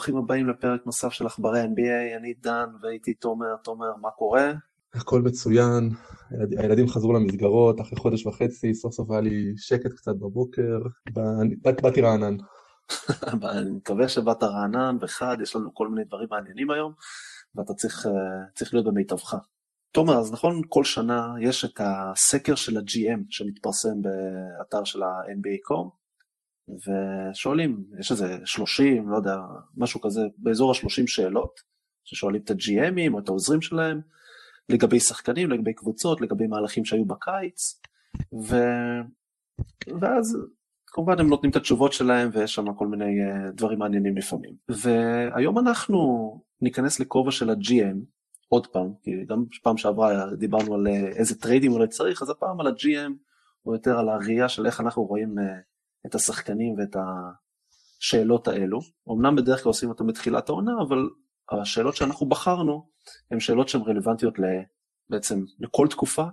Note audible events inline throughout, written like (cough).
ברוכים הבאים לפרק נוסף של עכברי NBA, אני דן והייתי תומר, תומר, מה קורה? הכל מצוין, הילדים חזרו למסגרות אחרי חודש וחצי, סוף סוף היה לי שקט קצת בבוקר, באתי רענן. (laughs) אני מקווה שבאת רענן וחד, יש לנו כל מיני דברים מעניינים היום, ואתה צריך, אה, צריך להיות במיטבך. תומר, אז נכון, כל שנה יש את הסקר של ה-GM שמתפרסם באתר של ה-NBA.com, ושואלים, יש איזה 30, לא יודע, משהו כזה, באזור ה-30 שאלות, ששואלים את ה-GM ים או את העוזרים שלהם, לגבי שחקנים, לגבי קבוצות, לגבי מהלכים שהיו בקיץ, ו... ואז כמובן הם נותנים את התשובות שלהם ויש שם כל מיני uh, דברים מעניינים לפעמים. והיום אנחנו ניכנס לכובע של ה-GM, עוד פעם, כי גם פעם שעברה דיברנו על uh, איזה טריידים אולי צריך, אז הפעם על ה-GM, או יותר על הראייה של איך אנחנו רואים uh, את השחקנים ואת השאלות האלו. אמנם בדרך כלל עושים אותם בתחילת העונה, אבל השאלות שאנחנו בחרנו הן שאלות שהן רלוונטיות בעצם לכל תקופה,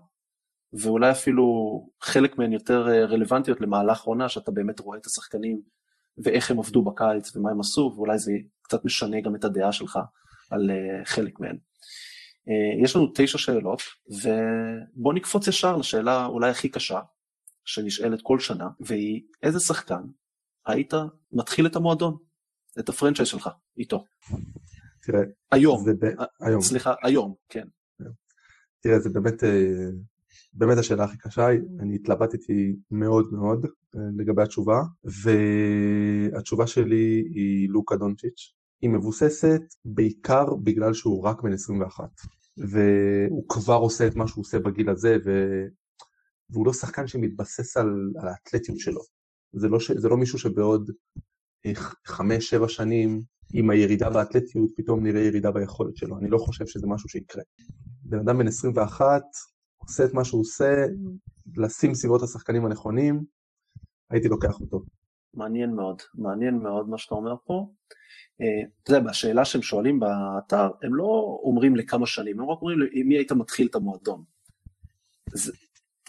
ואולי אפילו חלק מהן יותר רלוונטיות למהלך עונה, שאתה באמת רואה את השחקנים ואיך הם עבדו בקיץ ומה הם עשו, ואולי זה קצת משנה גם את הדעה שלך על אה, חלק מהן. אה, יש לנו תשע שאלות, ובואו נקפוץ ישר לשאלה אולי הכי קשה, שנשאלת כל שנה, והיא איזה שחקן היית מתחיל את המועדון, את הפרנצ'ייז שלך, איתו. תראה, היום, ב... היום, סליחה, היום, כן. תראה, זה באמת, אה, באמת השאלה הכי קשה, אני התלבטתי מאוד מאוד אה, לגבי התשובה, והתשובה שלי היא לוקה דונצ'יץ'. היא מבוססת בעיקר בגלל שהוא רק בן 21, והוא כבר עושה את מה שהוא עושה בגיל הזה, ו... והוא לא שחקן שמתבסס על, על האתלטיות שלו. זה לא, ש, זה לא מישהו שבעוד אה, חמש-שבע שנים, עם הירידה באתלטיות, פתאום נראה ירידה ביכולת שלו. אני לא חושב שזה משהו שיקרה. בן אדם בן 21, עושה את מה שהוא עושה, לשים סביבות השחקנים הנכונים, הייתי לוקח אותו. מעניין מאוד, מעניין מאוד מה שאתה אומר פה. אה, אתה יודע, בשאלה שהם שואלים באתר, הם לא אומרים לכמה שנים, הם רק אומרים למי היית מתחיל את המועדון.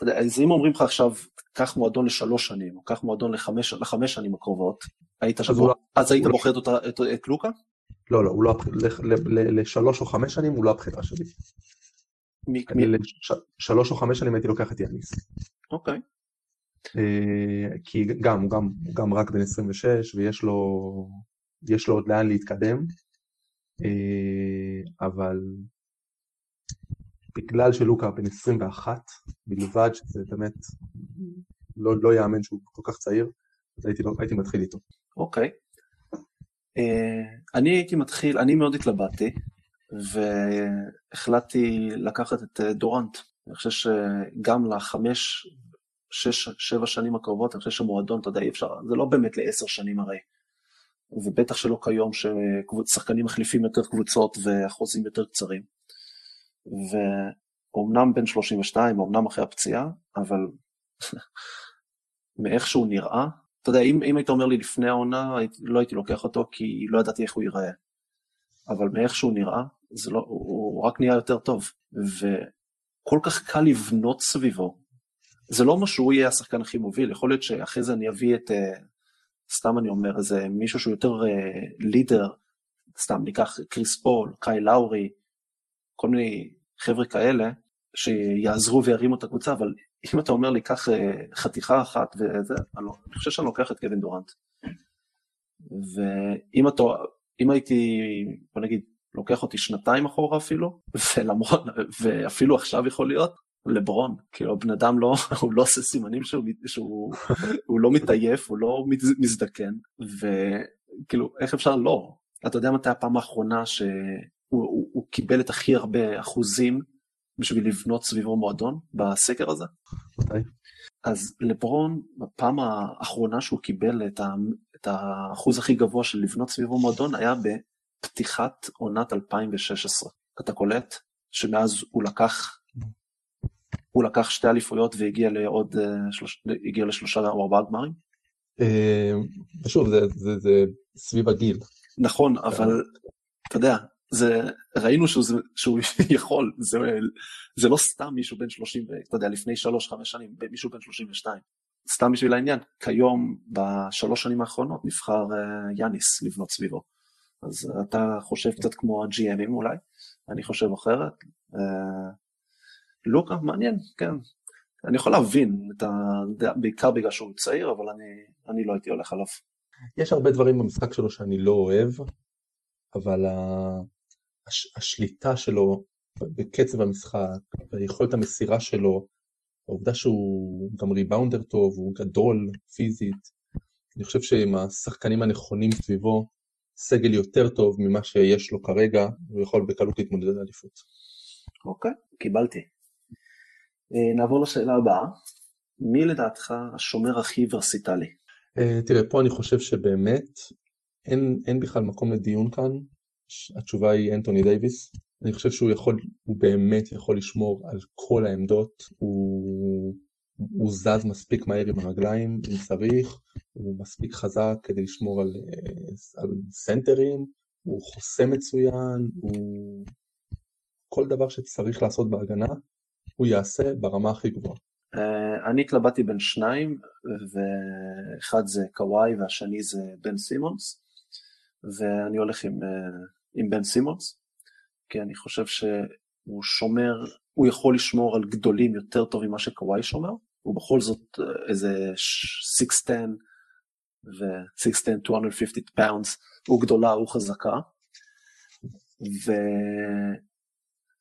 אז אם אומרים לך עכשיו, קח מועדון לשלוש שנים, או קח מועדון לחמש, לחמש שנים הקרובות, היית שבוע, אז היית בוחר את לוקה? לא, לא, לא לשלוש או חמש שנים הוא לא הבחירה שלי. לשלוש או חמש שנים הייתי לוקח את יאניס. אוקיי. אה, כי גם, הוא גם רק בן 26 ויש לו, יש לו עוד לאן להתקדם, אה, אבל בגלל שלוקה בן 21 בלבד, שזה באמת לא, לא יאמן שהוא כל כך צעיר, אז הייתי, לא, הייתי מתחיל איתו. אוקיי. Uh, אני הייתי מתחיל, אני מאוד התלבטתי, והחלטתי לקחת את uh, דורנט. אני חושב שגם לחמש, שש, שבע שנים הקרובות, אני חושב שמועדון, אתה יודע, אי אפשר, זה לא באמת לעשר שנים הרי. ובטח שלא כיום ששחקנים מחליפים יותר קבוצות והחוזים יותר קצרים. ואומנם בן 32, אומנם אחרי הפציעה, אבל מאיך שהוא נראה, אתה יודע, אם, אם היית אומר לי לפני העונה, לא הייתי לוקח אותו כי לא ידעתי איך הוא ייראה. אבל מאיך שהוא נראה, לא, הוא, הוא רק נהיה יותר טוב. וכל כך קל לבנות סביבו. זה לא אומר שהוא יהיה השחקן הכי מוביל, יכול להיות שאחרי זה אני אביא את, uh, סתם אני אומר, איזה מישהו שהוא יותר לידר, uh, סתם ניקח קריס פול, קאי לאורי, כל מיני חבר'ה כאלה, שיעזרו וירימו את הקבוצה, אבל אם אתה אומר לי, קח אה, חתיכה אחת וזה, אני, לא, אני חושב שאני לוקח את קווין דורנט. ואם אתה, אם הייתי, בוא נגיד, לוקח אותי שנתיים אחורה אפילו, ולמרות, ואפילו עכשיו יכול להיות, לברון, כאילו בן אדם לא, (laughs) הוא לא עושה סימנים שהוא, שהוא הוא לא מתעייף, הוא לא מזדקן, וכאילו, איך אפשר לא? אתה יודע מתי הפעם האחרונה שהוא הוא, הוא קיבל את הכי הרבה אחוזים בשביל לבנות סביבו מועדון בסקר הזה. מתי? אז לברון, בפעם האחרונה שהוא קיבל את, ה, את האחוז הכי גבוה של לבנות סביבו מועדון היה בפתיחת עונת 2016. אתה קולט שמאז הוא לקח, הוא לקח שתי אליפויות והגיע לעוד, אה, שלוש, הגיע לשלושה או ארבעה גמרים? אה, ושוב, זה, זה, זה סביב הגיל. נכון, אבל אתה יודע, זה, ראינו שהוא, שהוא (laughs) יכול, זה, זה לא סתם מישהו בן 30, אתה יודע, לפני 3-5 שנים, מישהו בן 32. סתם בשביל העניין, כיום, בשלוש שנים האחרונות, נבחר uh, יאניס לבנות סביבו. אז אתה חושב קצת כמו ה-GMים אולי, אני חושב אחרת. אה, לוקה, מעניין, כן. אני יכול להבין, את ה... בעיקר בגלל שהוא צעיר, אבל אני, אני לא הייתי הולך עליו. יש הרבה דברים במשחק שלו שאני לא אוהב, אבל הש... השליטה שלו בקצב המשחק, ויכולת המסירה שלו, העובדה שהוא גם ריבאונדר טוב, הוא גדול פיזית, אני חושב שעם השחקנים הנכונים סביבו, סגל יותר טוב ממה שיש לו כרגע, הוא יכול בקלות להתמודד על אליפות. אוקיי, קיבלתי. אה, נעבור לשאלה הבאה. מי לדעתך השומר הכי ורסיטלי? אה, תראה, פה אני חושב שבאמת אין, אין בכלל מקום לדיון כאן. התשובה היא אנטוני דייוויס. אני חושב שהוא יכול, הוא באמת יכול לשמור על כל העמדות. הוא, הוא זז מספיק מהר עם הרגליים, אם צריך. הוא מספיק חזק כדי לשמור על, אה, על סנטרים. הוא חוסה מצוין. הוא... כל דבר שצריך לעשות בהגנה, הוא יעשה ברמה הכי גבוהה. Uh, אני התלבטתי בין שניים, ואחד זה קוואי והשני זה בן סימונס, ואני הולך עם, uh, עם בן סימונס, כי אני חושב שהוא שומר, הוא יכול לשמור על גדולים יותר טוב ממה שקוואי שומר, הוא בכל זאת uh, איזה 6'10 ו-6'10, 250 pounds, הוא גדול, הוא חזק, ו...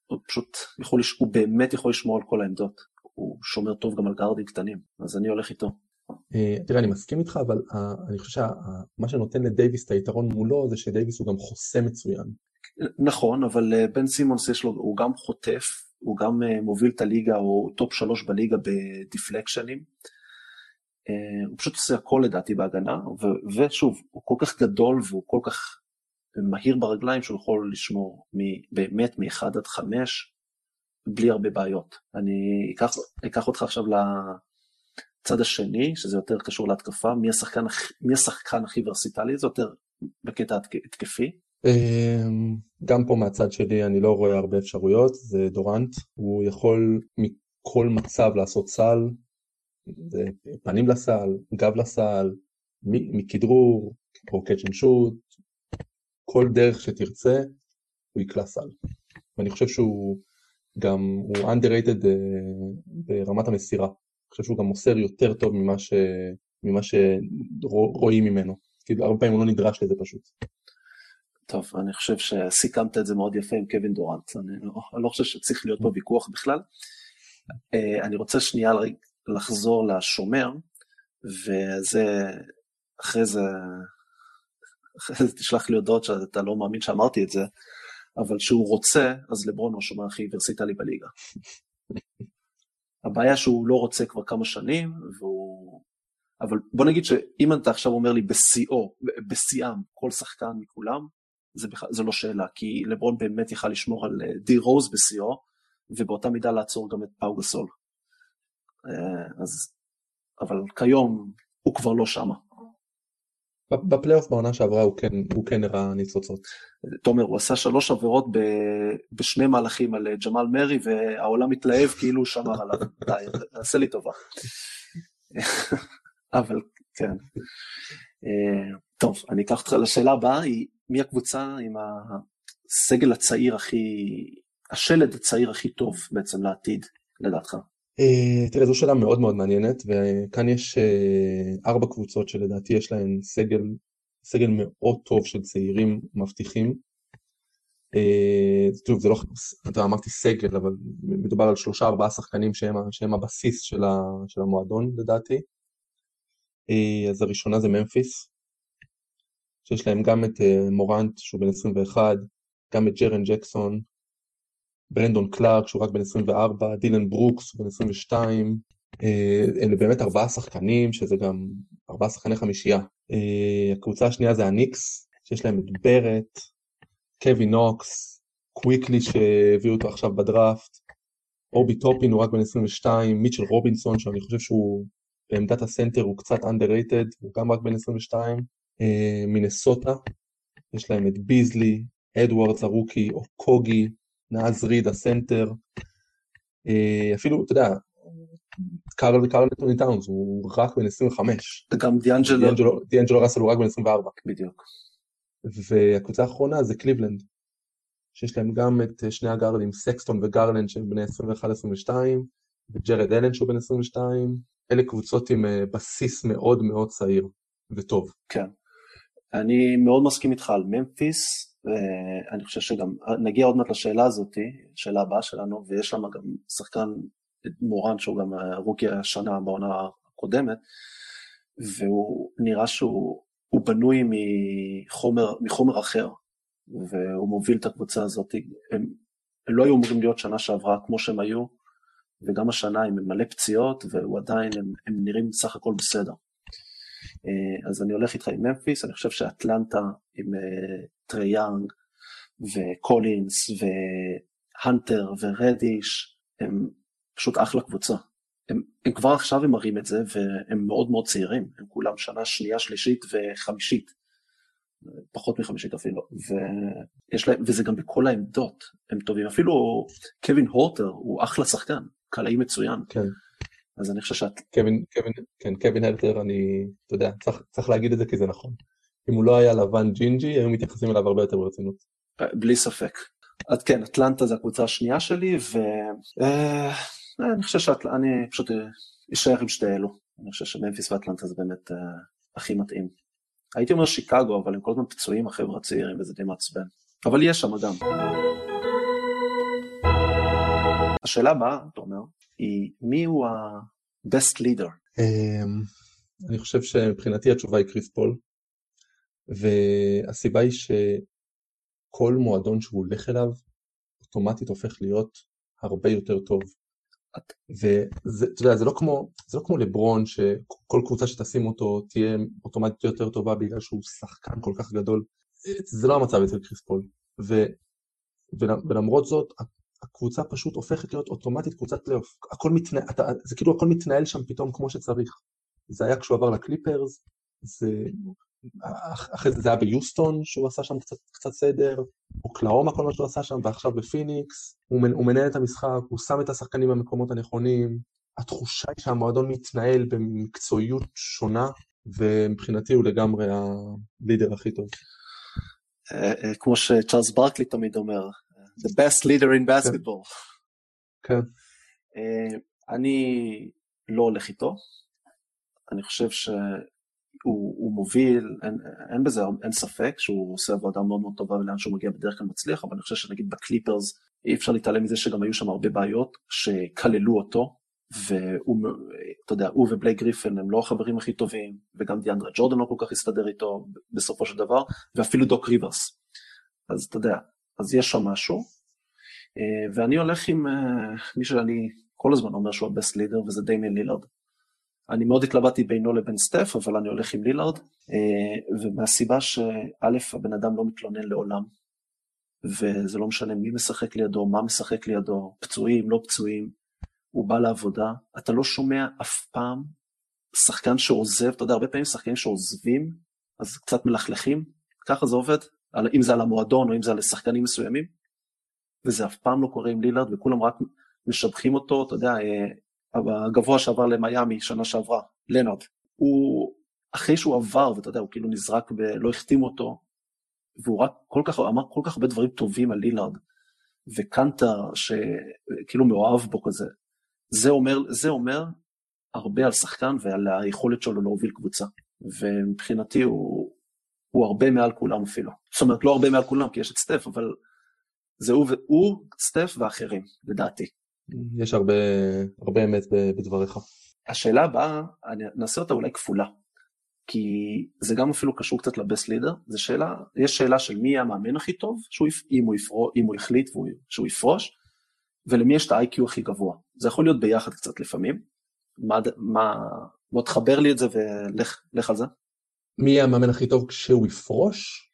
הוא פשוט יכול, הוא באמת יכול לשמור על כל העמדות. הוא שומר טוב גם על גארדים קטנים, אז אני הולך איתו. אה, תראה, אני מסכים איתך, אבל אה, אני חושב שמה שנותן לדייוויס את היתרון מולו זה שדייוויס הוא גם חוסם מצוין. נכון, אבל אה, בן סימונס יש לו, הוא גם חוטף, הוא גם מוביל את הליגה, הוא טופ שלוש בליגה ב deflections. הוא פשוט עושה הכל לדעתי בהגנה, ושוב, הוא כל כך גדול והוא כל כך ומהיר ברגליים שהוא יכול לשמור באמת מ-1 עד 5 בלי הרבה בעיות. אני אקח, אקח אותך עכשיו לצד השני, שזה יותר קשור להתקפה, מי השחקן, מי השחקן הכי ורסיטלי, זה יותר בקטע התקפי. אמ, גם פה מהצד שלי אני לא רואה הרבה אפשרויות, זה דורנט, הוא יכול מכל מצב לעשות סל, פנים לסל, גב לסל, מכדרור, או catch and shoot, כל דרך שתרצה, הוא יקלע סל. ואני חושב שהוא גם, הוא underrated אה, ברמת המסירה. חושב שהוא גם מוסר יותר טוב ממה, ש, ממה שרואים ממנו. כאילו, הרבה פעמים הוא לא נדרש לזה פשוט. טוב, אני חושב שסיכמת את זה מאוד יפה עם קווין דורנט. אני לא, אני לא חושב שצריך להיות פה ויכוח בכלל. אה, אני רוצה שנייה לחזור לשומר, וזה, אחרי זה אחרי זה תשלח לי הודעות שאתה לא מאמין שאמרתי את זה, אבל כשהוא רוצה, אז לברון הוא השומר הכי ורסיטלי בליגה. הבעיה שהוא לא רוצה כבר כמה שנים, והוא... אבל בוא נגיד שאם אתה עכשיו אומר לי בשיאו, בשיאם, כל שחקן מכולם, זה, בכ... זה לא שאלה, כי לברון באמת יכל לשמור על אה, די רוז בשיאו, ובאותה מידה לעצור גם את פאו גסול. אה, אז... אבל כיום הוא כבר לא שמה. בפלייאוף בעונה שעברה הוא כן, הוא כן הראה ניצוצות. תומר, הוא עשה שלוש עבירות ב, בשני מהלכים על אה, ג'מאל מרי, והעולם מתלהב כאילו הוא שמר עליו. (laughs) די, עשה לי טובה. אבל כן. אה, טוב, אני אקח אותך לשאלה הבאה, היא מי הקבוצה עם הסגל הצעיר הכי, השלד הצעיר הכי טוב בעצם לעתיד, לדעתך? Uh, תראה, זו שאלה מאוד מאוד מעניינת, וכאן יש uh, ארבע קבוצות שלדעתי יש להן סגל, סגל מאוד טוב של צעירים מבטיחים. טוב, זה לא, אתה אמרתי סגל, אבל מדובר על שלושה ארבעה שחקנים שהם, שהם הבסיס של, המועדון לדעתי. אז הראשונה זה ממפיס, שיש להם גם את מורנט שהוא בן 21, גם את ג'ארן ג'קסון, ברנדון קלארק שהוא רק בן 24, דילן ברוקס בן 22, אה, אלה באמת ארבעה שחקנים שזה גם ארבעה שחקני חמישייה. אה, הקבוצה השנייה זה הניקס, שיש להם את בארט, קווין נוקס, קוויקלי שהביאו אותו עכשיו בדראפט, אובי טופין הוא רק בן 22, מיטשל רובינסון שאני חושב שהוא בעמדת הסנטר הוא קצת underrated, הוא גם רק בן 22, אה, מינסוטה, יש להם את ביזלי, אדוארדס הרוקי, אוקוגי, נאז ריד הסנטר, אה, אפילו, אתה יודע, קארל וקארל אנתוני טאונס, הוא רק בן 25. וגם דיאנג'לו. דיאנג'לו ראסל הוא רק בן 24. בדיוק. והקבוצה האחרונה זה קליבלנד, שיש להם גם את שני הגארדים, סקסטון וגרלנד שהם בני 21-22, וג'רד אלן שהוא בן 22, אלה קבוצות עם אה, בסיס מאוד מאוד צעיר וטוב. כן. אני מאוד מסכים איתך על ממפיס, ואני חושב שגם, נגיע עוד מעט לשאלה הזאת, שאלה הבאה שלנו, ויש שם גם שחקן מורן שהוא גם רוקי השנה בעונה הקודמת, והוא נראה שהוא בנוי מחומר, מחומר אחר, והוא מוביל את הקבוצה הזאת. הם, הם לא היו אמורים להיות שנה שעברה כמו שהם היו, וגם השנה הם מלא פציעות, והוא עדיין, הם, הם נראים סך הכל בסדר. אה, אז אני הולך איתך עם ממפיס, אני חושב שאטלנטה עם אה, טרי יאנג וקולינס והנטר ורדיש, הם פשוט אחלה קבוצה. הם, הם כבר עכשיו הם מראים את זה והם מאוד מאוד צעירים, הם כולם שנה שנייה, שלישית וחמישית, פחות מחמישית אפילו, ויש להם, וזה גם בכל העמדות, הם טובים, אפילו קווין הורטר הוא אחלה שחקן, קלעי מצוין. כן. אז אני חושב שאת... קווין, קווין, כן, קווין הורטר, אני, אתה יודע, צריך, צריך להגיד את זה כי זה נכון. אם הוא לא היה לבן ג'ינג'י, היו מתייחסים אליו הרבה יותר ברצינות. בלי ספק. אז כן, אטלנטה זה הקבוצה השנייה שלי, ואני אה, חושב שאני פשוט אשאר עם שתי אלו. אני חושב שממפיס ואטלנטה זה באמת הכי מתאים. הייתי אומר שיקגו, אבל הם כל הזמן פצועים החבר'ה הצעירים וזה די מעצבן. אבל יש שם גם. השאלה הבאה, אתה אומר, היא מי הוא ה-best leader? אמ, אני חושב שמבחינתי התשובה היא קריס פול, והסיבה היא שכל מועדון שהוא הולך אליו, אוטומטית הופך להיות הרבה יותר טוב. ואתה יודע, זה לא כמו, זה לא כמו לברון, שכל קבוצה שתשים אותו תהיה אוטומטית יותר טובה בגלל שהוא שחקן כל כך גדול. זה לא המצב אצל קריס פול. ו, ולמרות זאת, הקבוצה פשוט הופכת להיות אוטומטית קבוצת פלייאוף. הכל מתנהל, זה כאילו הכל מתנהל שם פתאום כמו שצריך. זה היה כשהוא עבר לקליפרס, זה... אחרי זה זה היה ביוסטון שהוא עשה שם קצת, קצת סדר, אוקלהומה כל מה שהוא עשה שם, ועכשיו בפיניקס, הוא, הוא מנהל את המשחק, הוא שם את השחקנים במקומות הנכונים, התחושה היא שהמועדון מתנהל במקצועיות שונה, ומבחינתי הוא לגמרי הלידר הכי טוב. אה, אה, כמו שצ'ארלס ברקלי תמיד אומר, the best leader in basketball. כן. Uh, אני לא הולך איתו, אני חושב שהוא מוביל, אין, אין בזה, אין ספק שהוא עושה עבודה מאוד מאוד טובה ולאן שהוא מגיע בדרך כלל מצליח, אבל אני חושב שנגיד בקליפרס אי אפשר להתעלם מזה שגם היו שם הרבה בעיות שכללו אותו, והוא, אתה יודע, הוא ובלייק גריפן הם לא החברים הכי טובים, וגם דיאנדרה ג'ורדן לא כל כך הסתדר איתו בסופו של דבר, ואפילו דוק ריברס. אז אתה יודע, אז יש שם משהו, אה, ואני הולך עם אה, מי שאני כל הזמן אומר שהוא הבסט לידר, וזה דמיין לילארד. אני מאוד התלבטתי בינו לבין סטף, אבל אני הולך עם לילארד, אה, ומהסיבה שא', הבן אדם לא מתלונן לעולם, וזה לא משנה מי משחק לידו, מה משחק לידו, פצועים, לא פצועים, הוא בא לעבודה, אתה לא שומע אף פעם שחקן שעוזב, אתה יודע, הרבה פעמים שחקנים שעוזבים, אז קצת מלכלכים, ככה זה עובד, אם זה על המועדון או אם זה על שחקנים מסוימים, וזה אף פעם לא קורה עם לילארד וכולם רק משבחים אותו, אתה יודע, אה, הגבוה שעבר למיאמי שנה שעברה, לנארד, הוא, אחרי שהוא עבר, ואתה יודע, הוא כאילו נזרק ולא החתימו אותו, והוא רק כל כך, אמר כל כך הרבה דברים טובים על לילארד, וקנטר שכאילו מאוהב בו כזה, זה אומר, זה אומר הרבה על שחקן ועל היכולת שלו להוביל קבוצה, ומבחינתי הוא, הוא הרבה מעל כולם אפילו. זאת אומרת, לא הרבה מעל כולם, כי יש את סטף, אבל זה הוא, הוא סטף ואחרים, לדעתי. יש הרבה, הרבה אמת בדבריך. השאלה הבאה, אני נעשה אותה אולי כפולה, כי זה גם אפילו קשור קצת לבסט לידר, זה שאלה, יש שאלה של מי יהיה המאמן הכי טוב, שהוא, אם, הוא יפרו, אם הוא החליט שהוא יפרוש, ולמי יש את ה-IQ הכי גבוה. זה יכול להיות ביחד קצת לפעמים. מה, מה, בוא תחבר לי את זה ולך על זה. מי יהיה המאמן הכי טוב כשהוא יפרוש?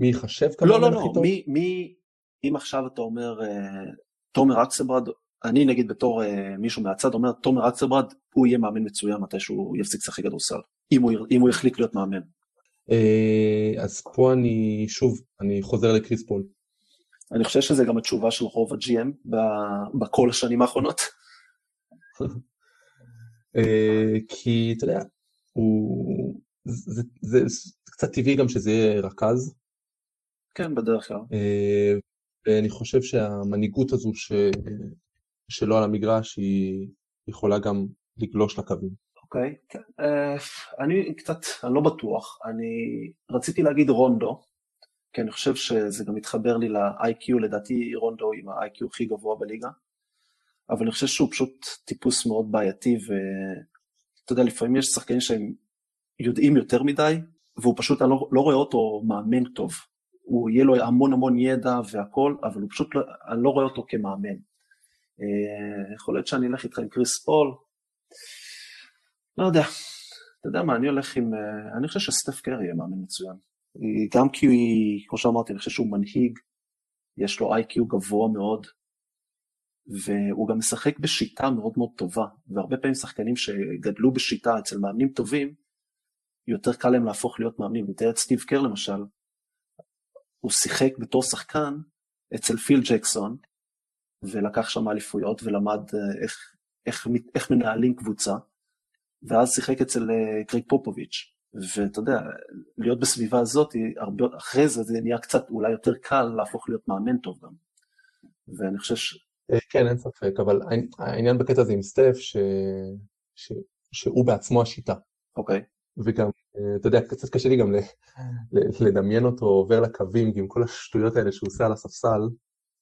מי ייחשב כמאמן לא, לא, לא, הכי טוב? מי, מי, אם עכשיו אתה אומר uh, תומר אקסברד, אני נגיד בתור uh, מישהו מהצד אומר תומר, אקספרט הוא יהיה מאמן מצוין מתי שהוא יפסיק לשחק כדורסל, אם אם הוא יחליט להיות מאמן. אה, אז פה אני שוב, אני חוזר לקריס פול. אני חושב שזה גם התשובה של רוב ה-GM בכל השנים האחרונות. (laughs) כי אתה יודע, הוא, זה, זה, זה קצת טבעי גם שזה יהיה רכז. כן, בדרך כלל. ואני חושב שהמנהיגות הזו ש... שלא על המגרש היא יכולה גם לגלוש לקווים. אוקיי, okay, כן. Uh, אני קצת, אני לא בטוח, אני רציתי להגיד רונדו, כי אני חושב שזה גם מתחבר לי ל-IQ, לדעתי רונדו עם ה-IQ הכי גבוה בליגה, אבל אני חושב שהוא פשוט טיפוס מאוד בעייתי, ואתה יודע, לפעמים יש שחקנים שהם יודעים יותר מדי, והוא פשוט, אני לא, לא רואה אותו מאמן טוב. הוא יהיה לו המון המון ידע והכל, אבל הוא פשוט, לא, אני לא רואה אותו כמאמן. Uh, יכול להיות שאני אלך איתך עם קריס פול, לא יודע, אתה יודע מה, אני הולך עם, uh, אני חושב שסטף קרי יהיה מאמן מצוין. גם כי, כמו שאמרתי, אני חושב שהוא מנהיג, יש לו איי-קיו גבוה מאוד, והוא גם משחק בשיטה מאוד מאוד טובה, והרבה פעמים שחקנים שגדלו בשיטה אצל מאמנים טובים, יותר קל להם להפוך להיות מאמנים. נתאר את סטיב קר למשל, הוא שיחק בתור שחקן אצל פיל ג'קסון, ולקח שם אליפויות ולמד אה, איך, איך, איך מנהלים קבוצה, ואז שיחק אצל אה, קרייג פופוביץ'. ואתה יודע, להיות בסביבה הזאת, הרבה, אחרי זה זה נהיה קצת אולי יותר קל להפוך להיות מאמן טוב גם. ואני חושב ש... אה, כן, אין ספק, אבל העניין בקטע הזה עם סטף, ש... ש... שהוא בעצמו השיטה. אוקיי. Okay. וגם, אה, אתה יודע, קצת קשה לי גם לדמיין אותו עובר לקווים עם כל השטויות האלה שהוא עושה על הספסל,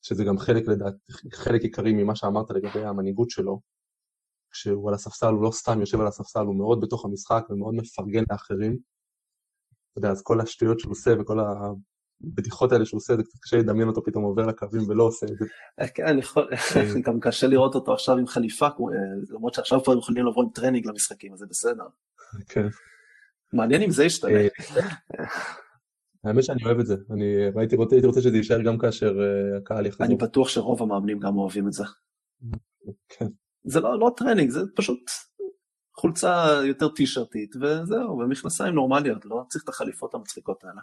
שזה גם חלק, לדעת, חלק עיקרי ממה שאמרת לגבי המנהיגות שלו. כשהוא על הספסל, הוא לא סתם יושב על הספסל, הוא מאוד בתוך המשחק ומאוד מפרגן לאחרים. אתה יודע, אז כל השטויות שהוא עושה וכל הבדיחות האלה שהוא עושה, זה קצת קשה לדמיין אותו פתאום עובר לקווים ולא עושה את זה. אה, כן, אני יכול, אה. (laughs) גם קשה לראות אותו עכשיו עם חליפה, למרות שעכשיו כבר יכולים לבוא עם טרנינג למשחקים, אז זה בסדר. כן. מעניין אם זה ישתנה. אה, האמת שאני אוהב את זה, אני הייתי רוצה, הייתי רוצה שזה יישאר גם כאשר הקהל יחזור. אני בטוח שרוב המאמנים גם אוהבים את זה. כן. זה לא, לא טרנינג, זה פשוט חולצה יותר טישרטית, וזהו, ומכנסיים נורמליות, לא צריך את החליפות המצחיקות האלה.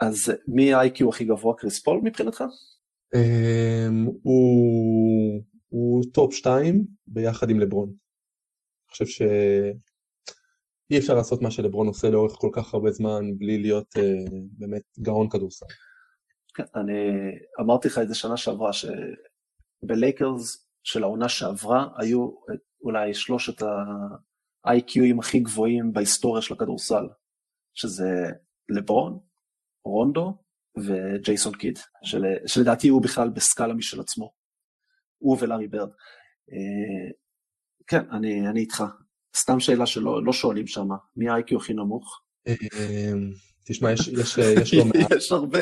אז מי ה-IQ הכי גבוה, קריס פול מבחינתך? אמ, הוא, הוא טופ 2 ביחד עם לברון. אני חושב שאי אפשר לעשות מה שלברון עושה לאורך כל כך הרבה זמן בלי להיות אה, באמת גאון כדורסל. כן, אני אמרתי לך את זה שנה שעברה, שבלייקרס של העונה שעברה היו אולי שלושת ה-IQ-ים הכי גבוהים בהיסטוריה של הכדורסל, שזה לברון, רונדו וג'ייסון קיד, של, שלדעתי הוא בכלל בסקאלה משל עצמו, הוא ולארי ברד. אה, כן, אני, אני איתך. סתם שאלה שלא לא שואלים שם, מי ה-IQ הכי נמוך? אה, תשמע, יש, יש, יש לא (laughs) מעט. יש הרבה.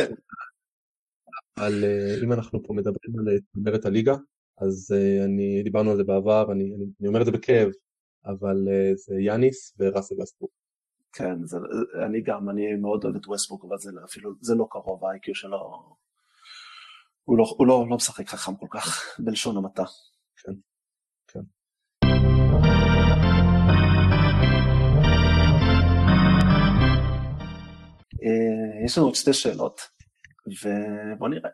אבל אה, אם אנחנו פה מדברים על צמרת הליגה, אז uh, אני, דיברנו על זה בעבר, אני, אני, אני אומר את זה בכאב, אבל זה יאניס וראסל ווסטבורג. כן, זה, אני גם, אני מאוד אוהב את ווסטבורג, אבל זה אפילו, זה לא קרוב, ה-IQ שלו, הוא לא, הוא לא, לא משחק חכם כל כך, בלשון המעטה. כן. יש לנו עוד שתי שאלות, ובוא נראה.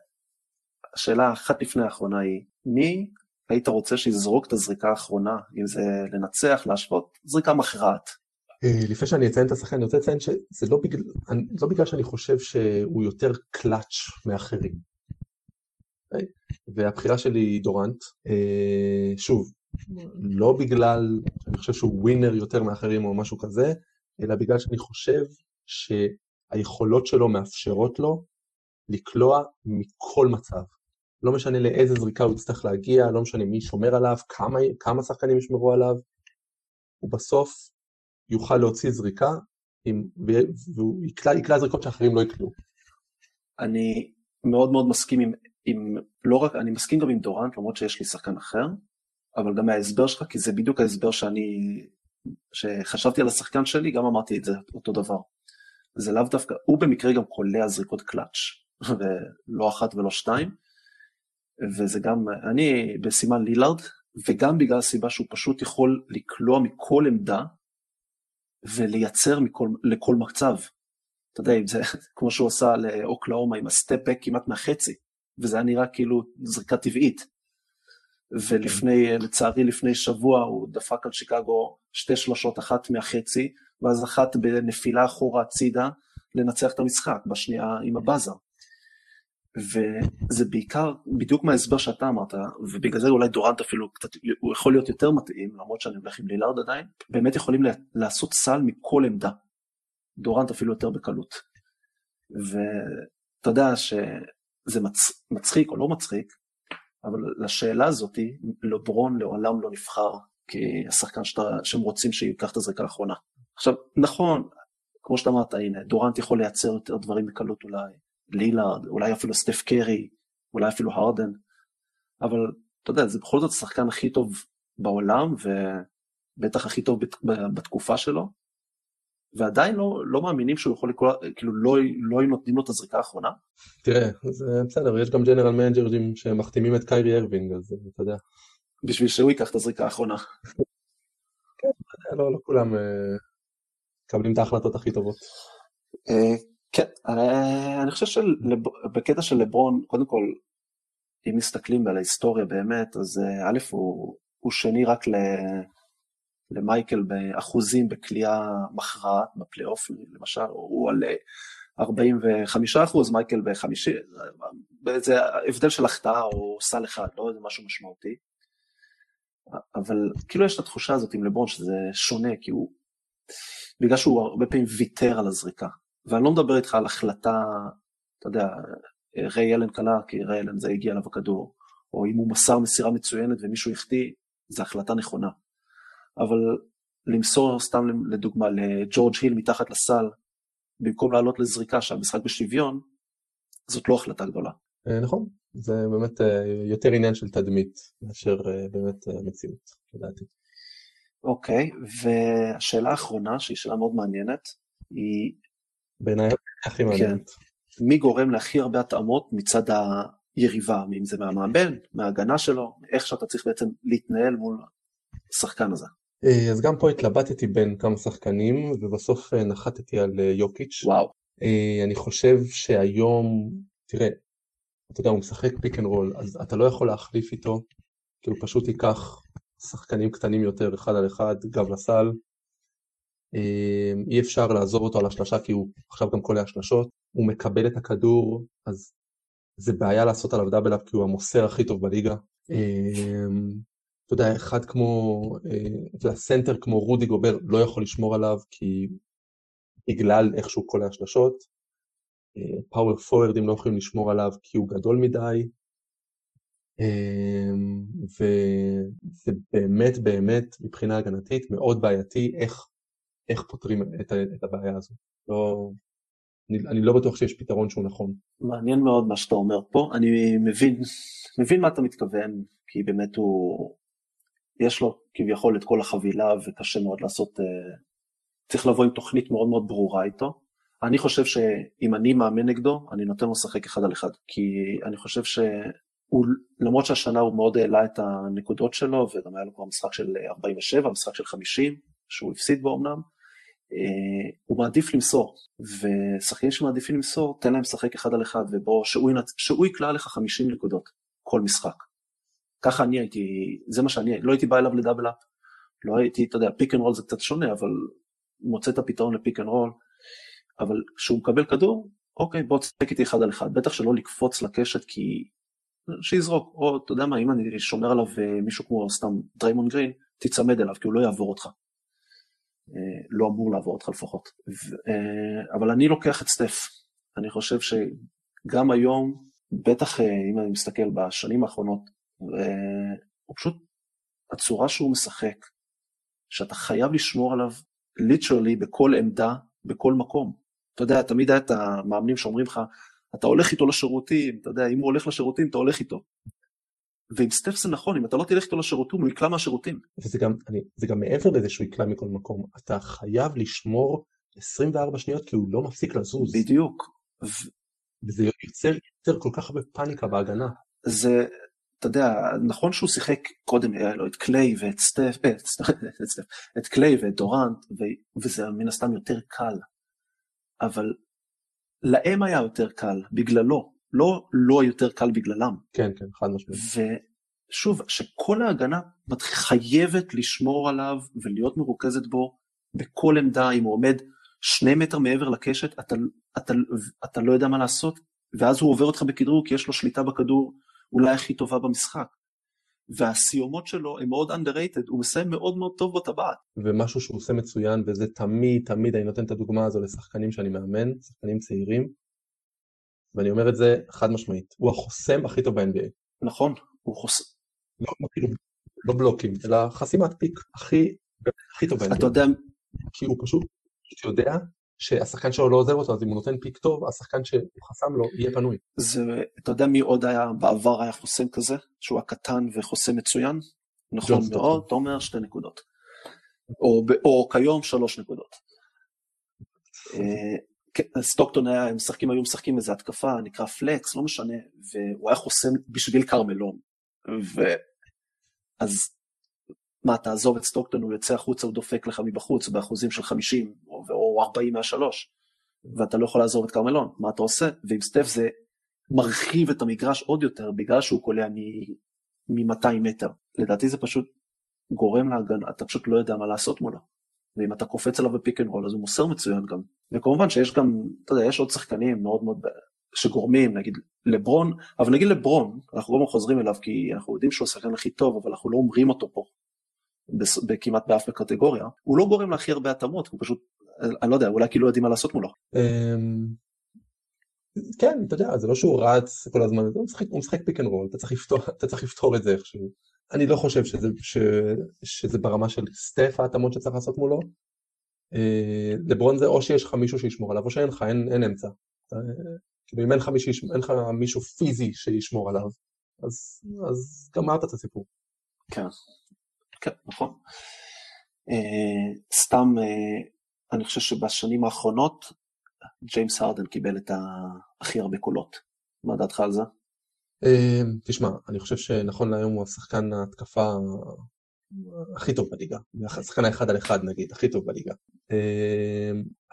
השאלה אחת לפני האחרונה היא, מי היית רוצה שיזרוק את הזריקה האחרונה, אם זה לנצח, להשוות, זריקה מכרעת? אה, לפני שאני אציין את השחקן, אני רוצה לציין שזה לא בגלל, לא בגלל שאני חושב שהוא יותר קלאץ' מאחרים. אוקיי? והבחירה שלי היא דורנט. אה, שוב, לא בגלל שאני חושב שהוא ווינר יותר מאחרים או משהו כזה, אלא בגלל שאני חושב שהיכולות שלו מאפשרות לו לקלוע מכל מצב. לא משנה לאיזה זריקה הוא יצטרך להגיע, לא משנה מי שומר עליו, כמה, כמה שחקנים ישמרו עליו, הוא בסוף יוכל להוציא זריקה עם, והוא יקלע, יקלע זריקות שאחרים לא יקלעו. אני מאוד מאוד מסכים עם, עם, לא רק, אני מסכים גם עם דורנט, למרות שיש לי שחקן אחר, אבל גם מההסבר שלך, כי זה בדיוק ההסבר שאני, שחשבתי על השחקן שלי, גם אמרתי את זה אותו דבר. זה לאו דווקא, הוא במקרה גם קולע זריקות קלאץ', (laughs) ולא אחת ולא שתיים, וזה גם, אני בדיימיאן לילארד, וגם בגלל הסיבה שהוא פשוט יכול לקלוע מכל עמדה ולייצר מכל, לכל מצב. אתה יודע, זה (laughs) כמו שהוא עשה לאוקלהומה עם ה step-back כמעט מהחצי, וזה היה נראה כאילו זריקה טבעית. ולפני, לצערי לפני שבוע הוא דפק על שיקגו שתי שלושות, אחת מהחצי, ואז אחת בנפילה אחורה הצידה לנצח את המשחק, בשנייה עם הבאזר. וזה בעיקר בדיוק מההסבר שאתה אמרת, ובגלל זה אולי דורנט אפילו קצת, הוא יכול להיות יותר מתאים, למרות שאני הולך עם לילארד עדיין, באמת יכולים לעשות סל מכל עמדה. דורנט אפילו יותר בקלות. ואתה יודע שזה מצ... מצחיק או לא מצחיק, אבל לשאלה הזאתי, לברון לעולם לא נבחר כשחקן שאתה, שהם רוצים שייקח את הזריקה האחרונה. עכשיו, נכון, כמו שאתה אמרת, הנה, דורנט יכול לייצר יותר דברים בקלות אולי, לילארד, אולי אפילו סטף קרי, אולי אפילו הרדן, אבל אתה יודע, זה בכל זאת השחקן הכי טוב בעולם, ובטח הכי טוב בתקופה שלו, ועדיין לא, לא מאמינים שהוא יכול לקרוא, כאילו לא, לא נותנים לו את הזריקה האחרונה. תראה, זה בסדר, יש גם ג'נרל מנג'רים שמחתימים את קיירי ארווינג, אז אתה יודע. בשביל שהוא ייקח את הזריקה האחרונה. כן, לא, לא כולם uh, מקבלים את ההחלטות הכי טובות. Uh, כן, אני, אני חושב שבקטע של לברון, קודם כל, אם מסתכלים על ההיסטוריה באמת, אז uh, א', הוא, הוא שני רק ל... למייקל באחוזים בקליעה מכרעת בפלייאוף למשל, הוא על 45 אחוז, מייקל ב-50, זה הבדל של החטאה או סל אחד, לא איזה משהו משמעותי. אבל כאילו יש את התחושה הזאת עם לברון שזה שונה, כי הוא, בגלל שהוא הרבה פעמים ויתר על הזריקה. ואני לא מדבר איתך על החלטה, אתה יודע, ריי אלן קלה, כי ריי אלן זה הגיע אליו הכדור, או אם הוא מסר מסירה מצוינת ומישהו החטיא, זו החלטה נכונה. אבל למסור סתם לדוגמה לג'ורג' היל מתחת לסל, במקום לעלות לזריקה שהמשחק בשוויון, זאת לא החלטה גדולה. אה, נכון, זה באמת אה, יותר עניין של תדמית מאשר אה, באמת מציאות, לדעתי. אוקיי, והשאלה האחרונה, שהיא שאלה מאוד מעניינת, היא... בעיניי הכי כן. מעניינת. כן, מי גורם להכי הרבה התאמות מצד היריבה, אם זה מהמאמן, מההגנה שלו, איך שאתה צריך בעצם להתנהל מול השחקן הזה. אה, אז גם פה התלבטתי בין כמה שחקנים ובסוף אה, נחתתי על אה, יוקיץ'. וואו. אני חושב שהיום, תראה, אתה יודע, הוא משחק pick and roll, אז אתה לא יכול להחליף איתו, כי הוא פשוט ייקח שחקנים קטנים יותר אחד על אחד, גב לסל. אי אפשר לעזוב אותו על השלשה כי הוא עכשיו גם קולע השלשות, הוא מקבל את הכדור, אז זה בעיה לעשות עליו double up כי הוא המוסר הכי טוב בליגה. אתה יודע, אחד כמו, אתה יודע, סנטר כמו רודי גובר לא יכול לשמור עליו כי בגלל איך שהוא קולע שלשות. power forwardים לא יכולים לשמור עליו כי הוא גדול מדי. וזה באמת באמת מבחינה הגנתית מאוד בעייתי איך, איך פותרים את, את הבעיה הזו. לא, אני, אני לא בטוח שיש פתרון שהוא נכון. מעניין מאוד מה שאתה אומר פה, אני מבין, מבין מה אתה מתכוון, כי באמת הוא, יש לו כביכול את כל החבילה וקשה מאוד לעשות, uh, צריך לבוא עם תוכנית מאוד מאוד ברורה איתו. אני חושב שאם אני מאמן נגדו, אני נותן לו לשחק אחד על אחד, כי אני חושב שהוא, למרות שהשנה הוא מאוד העלה את הנקודות שלו, וגם היה לו כבר משחק של 47, משחק של 50, שהוא הפסיד בו אמנם, uh, הוא מעדיף למסור, ושחקנים שמעדיפים למסור, תן להם לשחק אחד על אחד, ובוא, שהוא. שהוא יקלע לך 50 נקודות כל משחק. ככה אני הייתי, זה מה שאני, לא הייתי בא אליו ל double up, לא הייתי, אתה יודע, pick and roll זה קצת שונה, אבל מוצא את הפתרון ל pick and roll, אבל כשהוא מקבל כדור, אוקיי, בוא תשחק איתי אחד על אחד, בטח שלא לקפוץ לקשת כי... שיזרוק, או אתה יודע מה, אם אני שומר עליו אה, מישהו כמו סתם דריימון גרין, תיצמד אליו, כי הוא לא יעבור אותך. אה, לא אמור לעבור אותך לפחות. אה, אבל אני לוקח את סטף. אני חושב שגם היום, בטח אם אני מסתכל בשנים האחרונות, והוא פשוט, הצורה שהוא משחק, שאתה חייב לשמור עליו ליטרלי בכל עמדה, בכל מקום. אתה יודע, תמיד היה את המאמנים שאומרים לך, אתה הולך איתו לשירותים, אתה יודע, אם הוא הולך לשירותים, אתה הולך איתו. ועם סטף זה נכון, אם אתה לא תלך איתו לשירותים, הוא יקלע מהשירותים. וזה גם, אני, זה גם מעבר לזה שהוא יקלע מכל מקום, אתה חייב לשמור 24 שניות כי הוא לא מפסיק לזוז. בדיוק. וזה יוצר, יוצר כל כך הרבה פאניקה בהגנה. זה, אתה יודע, נכון שהוא שיחק קודם, היה לו את קליי ואת סטף, אה, את, (laughs) סטף, את קליי ואת דורנט, ו, וזה מן הסתם יותר קל, אבל להם היה יותר קל, בגללו, לא לא יותר קל בגללם. כן, כן, חד משמעית. ושוב, שכל ההגנה חייבת לשמור עליו ולהיות מרוכזת בו בכל עמדה, אם הוא עומד שני מטר מעבר לקשת, אתה, אתה, אתה לא יודע מה לעשות, ואז הוא עובר אותך בכדרור כי יש לו שליטה בכדור אולי הכי טובה במשחק. והסיומות שלו הן מאוד underrated, הוא מסיים מאוד מאוד טוב בטבעת. ומשהו שהוא עושה מצוין, וזה תמיד תמיד, אני נותן את הדוגמה הזו לשחקנים שאני מאמן, שחקנים צעירים, ואני אומר את זה חד משמעית, הוא החוסם הכי טוב ב-NBA. נכון, הוא חוסם. לא, לא, כאילו, לא בלוקים, אלא חסימת פיק הכי, הכי טוב ב-NBA. אתה יודע... כי הוא פשוט יודע שהשחקן שלו לא עוזב אותו, אז אם הוא נותן פיק טוב, השחקן שהוא חסם לו יהיה פנוי. זה, אתה יודע מי עוד היה בעבר היה חוסם כזה, שהוא הקטן וחוסם מצויין? נכון מאוד, תומר שתי נקודות. או, או כיום שלוש נקודות. אה, כן, סטוקטון היה, הם משחקים, היו משחקים איזה התקפה, נקרא פלקס, לא משנה, והוא היה חוסם בשביל קרמלון. ואז מה, תעזוב את סטוקטון, הוא יוצא החוצה, הוא דופק לך מבחוץ באחוזים של 50 או 40 מהשלוש, ואתה לא יכול לעזוב את קרמלון, מה אתה עושה? ועם סטף זה מרחיב את המגרש עוד יותר, בגלל שהוא קולע מ-200 מטר. לדעתי זה פשוט גורם להגנה, אתה פשוט לא יודע מה לעשות מולו. ואם אתה קופץ עליו ב pick and roll אז הוא מוסר מצוין גם. וכמובן שיש גם, אתה יודע, יש עוד שחקנים מאוד מאוד שגורמים, נגיד לברון, אבל נגיד לברון, אנחנו גם חוזרים אליו כי אנחנו יודעים שהוא השחקן הכי טוב, אבל אנחנו לא אומרים אותו פה כמעט באף קטגוריה, הוא לא גורם להכי הרבה התאמות, הוא פשוט, אני לא יודע, אולי כאילו יודעים מה לעשות מולו. אמ, כן, אתה יודע, זה לא שהוא רץ כל הזמן, הוא משחק, הוא משחק pick and roll, אתה צריך לפתור את זה איכשהו. אני לא חושב שזה, ש, שזה ברמה של סטף ההתאמות שצריך לעשות מולו. אה, לברון זה או שיש לך מישהו שישמור עליו או שאין לך, אין, אין אמצע. כאילו אם אין לך, מישהו, אין לך מישהו פיזי שישמור עליו, אז, אז גמרת את הסיפור. כן, כן, נכון. Uh, סתם, uh, אני חושב שבשנים האחרונות ג'יימס הרדן קיבל את הכי הרבה קולות. מה דעתך על זה? Uh, תשמע, אני חושב שנכון להיום הוא השחקן ההתקפה הכי טוב בליגה, השחקן האחד על אחד נגיד, הכי טוב בליגה.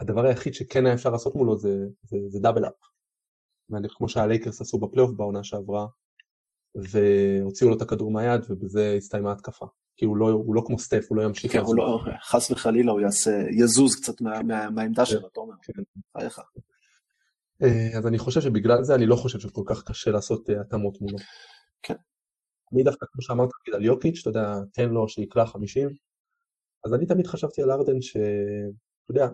הדבר היחיד שכן היה אפשר לעשות מולו זה, זה, זה דאבל אפ. כמו שהלייקרס עשו בפלייאוף בעונה שעברה, והוציאו לו את הכדור מהיד ובזה הסתיימה התקפה. כי הוא לא, הוא לא כמו סטף, הוא לא ימשיך כן, הוא לא, חס וחלילה הוא יעשה, יזוז קצת מה, מה, מהעמדה שלו, אתה אומר, כן. חייך. אה, אז אני חושב שבגלל זה אני לא חושב שכל כך קשה לעשות אה, התאמות מולו. כן. אני דווקא, כמו שאמרת, על יוקיץ', אתה יודע, תן לו שיקלע 50, אז אני תמיד חשבתי על ארדן שאתה יודע,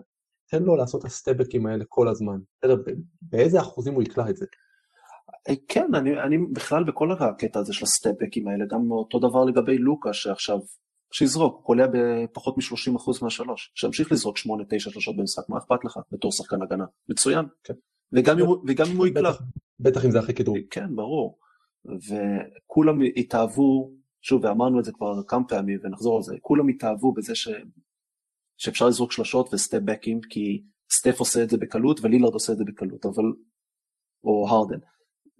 תן לו לעשות הסטבקים האלה כל הזמן. באיזה אחוזים הוא יקלע את זה? אה, כן, אני, אני בכלל בכל הקטע הזה של הסטפקים האלה, גם אותו דבר לגבי לוקה שעכשיו, שיזרוק, הוא קולע בפחות מ-30% מהשלוש, שימשיך לזרוק 8-9 שלושות במשחק, מה אכפת לך בתור שחקן הגנה? מצוין. כן. וגם, אם, וגם אם הוא יקלע. בטח אם זה הכי כדור. כן, ברור. וכולם התאהבו, שוב, ואמרנו את זה כבר כמה פעמים ונחזור על זה, כולם התאהבו בזה ש... שאפשר לזרוק שלושות וסטפ-בקים, כי סטף עושה את זה בקלות ולילרד עושה את זה בקלות, אבל... או הרדן.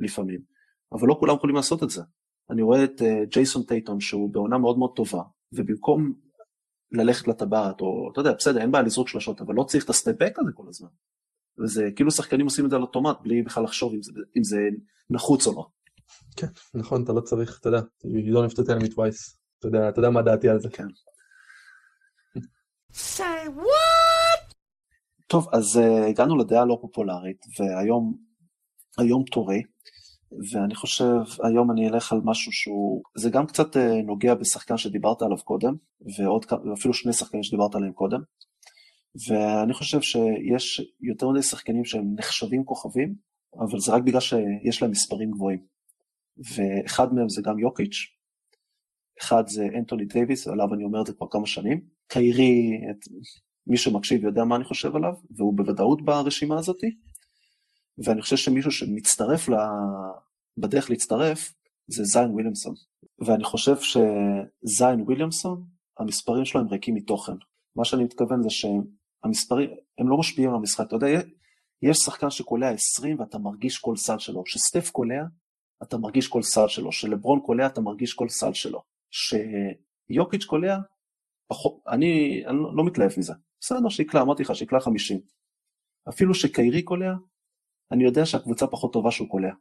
לפעמים, אבל לא כולם יכולים לעשות את זה. אני רואה את אה, ג'ייסון טייטון שהוא בעונה מאוד מאוד טובה, ובמקום ללכת לטבעת, או אתה יודע, בסדר, אין בעיה לזרוק שלשות, אבל לא צריך את הסטפ-בק הזה כל הזמן. וזה כאילו שחקנים עושים את זה על אוטומט, בלי בכלל לחשוב אם זה, אם זה נחוץ או לא. כן, נכון, אתה לא צריך, אתה יודע, you don't have to tell me twice. אתה יודע, אתה יודע מה דעתי על זה. כן. Say what? טוב, אז uh, הגענו לדעה הלא פופולרית, והיום היום תורי, ואני חושב, היום אני אלך על משהו שהוא, זה גם קצת אה, נוגע בשחקן שדיברת עליו קודם, ועוד, ואפילו שני שחקנים שדיברת עליהם קודם, ואני חושב שיש יותר מדי שחקנים שהם נחשבים כוכבים, אבל זה רק בגלל שיש להם מספרים גבוהים. ואחד מהם זה גם יוקיץ', אחד זה אנטוני דייוויס, עליו אני אומר את זה כבר כמה שנים, קיירי, את, מי שמקשיב יודע מה אני חושב עליו, והוא בוודאות ברשימה הזאתי. ואני חושב שמישהו שמצטרף, לה... בדרך להצטרף, זה זיין וויליאמסון. ואני חושב שזיין וויליאמסון, המספרים שלו הם ריקים מתוכן. מה שאני מתכוון זה שהמספרים, הם לא משפיעים על המשחק. אתה יודע, יש שחקן שקולע 20 ואתה מרגיש כל סל שלו. כשסטף קולע, אתה מרגיש כל סל שלו. כשלברון קולע, אתה מרגיש כל סל שלו. כשיוקיץ' קולע, פחות, אני, אני לא מתלהב מזה. בסדר, שיקלע, אמרתי לך, שיקלע 50. אפילו שקיירי קולע, אני יודע שהקבוצה פחות טובה שהוא קולע.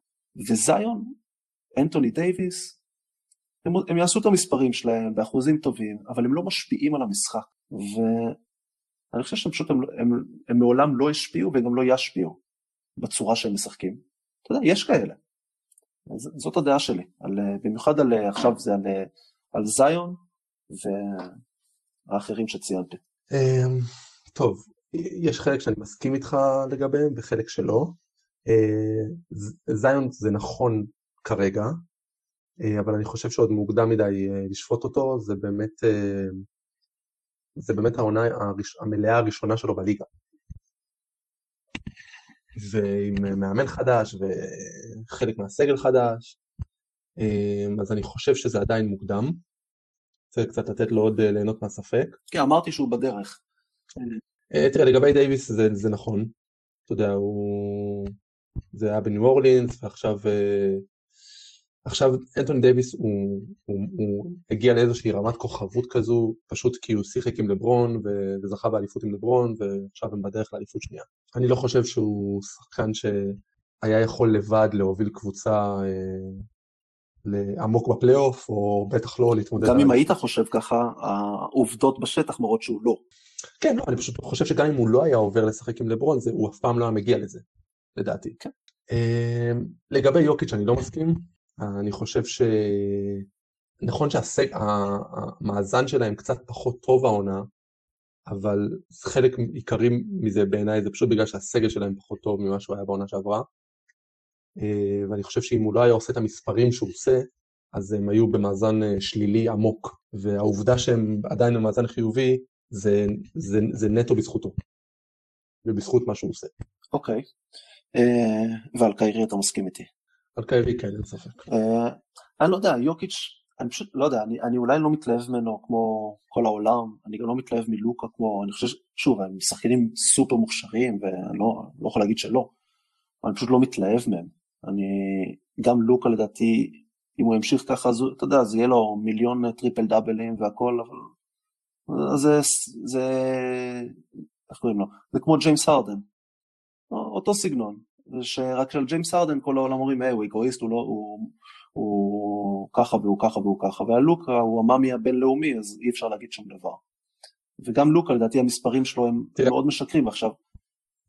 וזיון, אנטוני דייוויס, הם, הם יעשו את המספרים שלהם באחוזים טובים, אבל הם לא משפיעים על המשחק. אני חושב שהם פשוט, הם, הם, הם מעולם לא השפיעו וגם לא ישפיעו בצורה שהם משחקים. אתה יודע, יש כאלה. זאת הדעה שלי, על, במיוחד על, עכשיו זה על, על זיון והאחרים שציינתי. אמ, טוב, יש חלק שאני מסכים איתך לגביהם וחלק שלא. אה, זיון זה נכון כרגע, אה, אבל אני חושב שעוד מוקדם מדי אה, לשפוט אותו, זה באמת, זה באמת העונה המלאה הראשונה שלו בליגה. ועם מאמן חדש וחלק מהסגל חדש, אז אני חושב שזה עדיין מוקדם. צריך קצת לתת לו עוד ליהנות מהספק. כן, אמרתי שהוא בדרך. תראה, לגבי דייוויס זה, זה נכון. אתה יודע, הוא... זה היה בניו אורלינס, ועכשיו אה, עכשיו אנטוני דייוויס הוא, הוא, הוא הגיע לאיזושהי רמת כוכבות כזו, פשוט כי הוא שיחק עם לברון וזכה באליפות עם לברון, ועכשיו הם בדרך לאליפות שנייה. אני לא חושב שהוא שחקן שהיה יכול לבד להוביל קבוצה אה, עמוק בפלייאוף, או בטח לא להתמודד... גם אם היית חושב ככה, העובדות בשטח מראות שהוא לא. כן, לא, אני פשוט חושב שגם אם הוא לא היה עובר לשחק עם לברון, זה, הוא אף פעם לא היה מגיע לזה. לדעתי. כן. אמ, לגבי יוקיץ' אני לא מסכים, אני חושב ש... נכון שהמאזן שלהם קצת פחות טוב העונה, אבל חלק עיקרי מזה בעיניי זה פשוט בגלל שהסגל שלהם פחות טוב ממה שהוא היה בעונה שעברה. אה, ואני חושב שאם הוא לא היה עושה את המספרים שהוא עושה, אז הם היו במאזן אה, שלילי עמוק, והעובדה שהם עדיין במאזן חיובי, זה, זה, זה נטו בזכותו, ובזכות מה שהוא עושה. אוקיי. Okay. אה, ועל קיירי אתה מסכים איתי. על קיירי כן, אין ספק. אה, אני לא יודע, יוקיץ', אני פשוט לא יודע, אני, אני אולי לא מתלהב ממנו כמו כל העולם, אני גם לא מתלהב מלוקה כמו, אני חושב, שוב, הם שחקנים סופר מוכשרים, ואני לא, לא יכול להגיד שלא, אני פשוט לא מתלהב מהם. אני, גם לוקה לדעתי, אם הוא ימשיך ככה, אז אתה יודע, זה יהיה לו מיליון triple double ים והכל, אבל זה, זה, איך קוראים לו? זה כמו ג'יימס הרדן. אותו סגנון, שרק שעל ג'יימס הארדן כל העולם אומרים, היי, הוא אגואיסט, הוא, לא, הוא, הוא ככה והוא ככה והוא ככה, והלוקה הוא המאמי הבינלאומי, אז אי אפשר להגיד שום דבר. וגם לוקה, לדעתי המספרים שלו הם yeah. מאוד משקרים. עכשיו,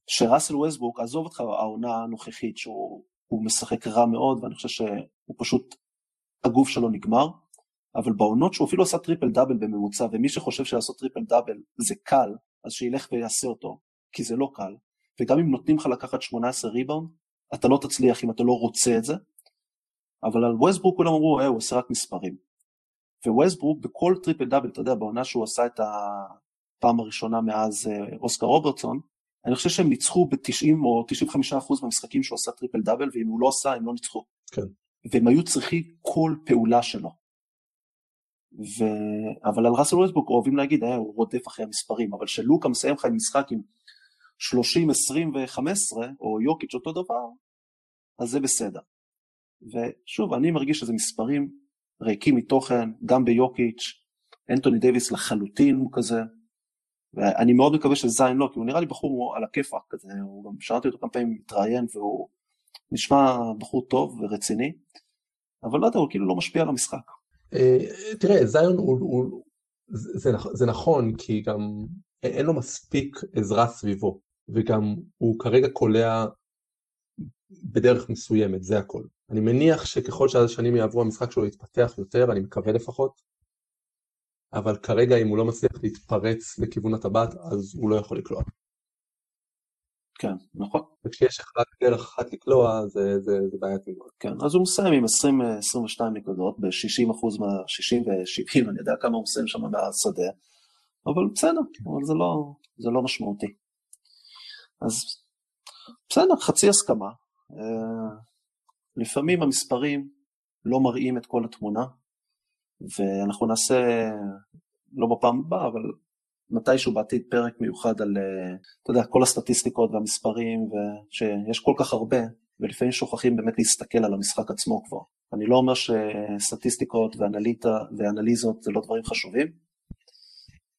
שראסל וסטברוק, עזוב אותך העונה הנוכחית, שהוא משחק רע מאוד, ואני חושב שהוא פשוט, הגוף שלו נגמר, אבל בעונות שהוא אפילו עשה triple double בממוצע, ומי שחושב שלעשות triple double זה קל, אז שילך ויעשה אותו, כי זה לא קל, וגם אם נותנים לך לקחת 18 ריבאונד, אתה לא תצליח אם אתה לא רוצה את זה, אבל על ווסטברוק כולם אמרו, אה, הוא עושה רק מספרים. וווסטברוק בכל triple double, אתה יודע, בעונה שהוא עשה את הפעם הראשונה מאז אה, אוסקר רוברטסון, אני חושב שהם ניצחו ב-90 או 95 אחוז מהמשחקים שהוא עשה triple double, ואם הוא לא עשה, הם לא ניצחו. כן. והם היו צריכים כל פעולה שלו. ו... אבל על ראסל ווסטברוק אוהבים להגיד, אה, הוא רודף אחרי המספרים, אבל כשלוקה מסיים לך עם משחק עם 30, 20 ו-15, או יוקיץ' אותו דבר, אז זה בסדר. ושוב, אני מרגיש שזה מספרים ריקים מתוכן, גם ביוקיץ', אנטוני דייוויס לחלוטין הוא כזה, ואני מאוד מקווה שזין לא, כי הוא נראה לי בחור על הכיפאק כזה, הוא גם שמעתי אותו כמה פעמים מתראיין, והוא נשמע בחור טוב ורציני, אבל לא יודע, הוא כאילו לא משפיע על המשחק. אה, תראה, זיון הוא, זה נכון, כי גם אין לו מספיק עזרה סביבו. וגם הוא כרגע קולע בדרך מסוימת, זה הכל. אני מניח שככל שהשנים יעברו המשחק שלו יתפתח יותר, אני מקווה לפחות, אבל כרגע אם הוא לא מצליח להתפרץ לכיוון הטבעת, אז הוא לא יכול לקלוע. כן, נכון. וכשיש רק דרך אחת לקלוע, זה, זה, זה בעייתי מאוד. כן, אז הוא מסיים עם 20-22 נקודות, ב-60% מה-60 ו-70, אני יודע כמה הוא מסיים שם מהשדה, אבל בסדר, אבל זה לא, זה לא משמעותי. אז בסדר, חצי הסכמה. אה, לפעמים המספרים לא מראים את כל התמונה, ואנחנו נעשה, לא בפעם הבאה, אבל מתישהו בעתיד פרק מיוחד על, אה, אתה יודע, כל הסטטיסטיקות והמספרים, ושיש כל כך הרבה, ולפעמים שוכחים באמת להסתכל על המשחק עצמו כבר. אני לא אומר שסטטיסטיקות ואנליטה, ואנליזות זה לא דברים חשובים,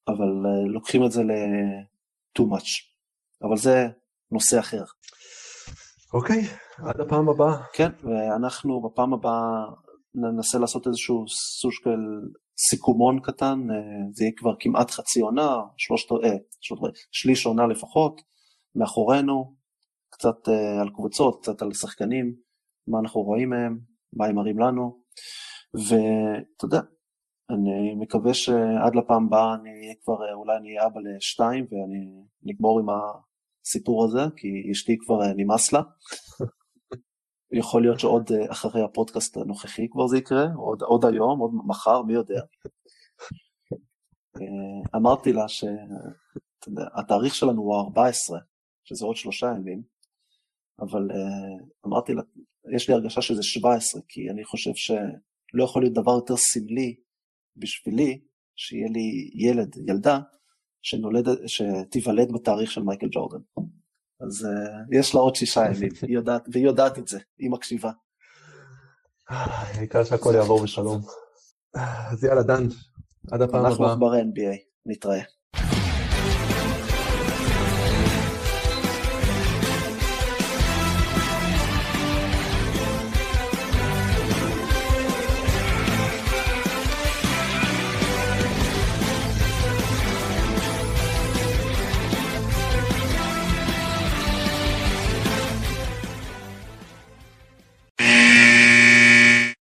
אבל אה, לוקחים את זה ל-too much. אבל זה נושא אחר. אוקיי, עד הפעם הבאה. כן, ואנחנו בפעם הבאה ננסה לעשות איזשהו סוג של סיכומון קטן, זה יהיה כבר כמעט חצי עונה, שלושת, אה, שלושת, שליש עונה לפחות, מאחורינו, קצת על קבוצות, קצת על שחקנים, מה אנחנו רואים מהם, מה הם מראים לנו, ואתה יודע, אני מקווה שעד לפעם הבאה אני אהיה כבר, אולי אני אהיה אבא לשתיים ואני נגמור עם הסיפור הזה, כי אשתי כבר אה, נמאס לה. (laughs) יכול להיות שעוד אה, אחרי הפודקאסט הנוכחי כבר זה יקרה, עוד, עוד היום, עוד מחר, מי יודע. (laughs) אה, אמרתי לה שהתאריך שלנו הוא ה-14, שזה עוד שלושה ימים, אבל אמרתי לה, יש לי הרגשה שזה 17, כי אני חושב שלא יכול להיות דבר יותר סמלי בשבילי, שיהיה לי ילד, ילדה, שנולד, שתיוולד בתאריך של מייקל ג'ורדן. אז uh, יש לה עוד שישה ימים, היא יודעת, והיא יודעת את זה, היא מקשיבה. העיקר שהכל יעבור בשלום. אז יאללה, דן, עד הפעם הבאה. אנחנו כבר NBA, נתראה.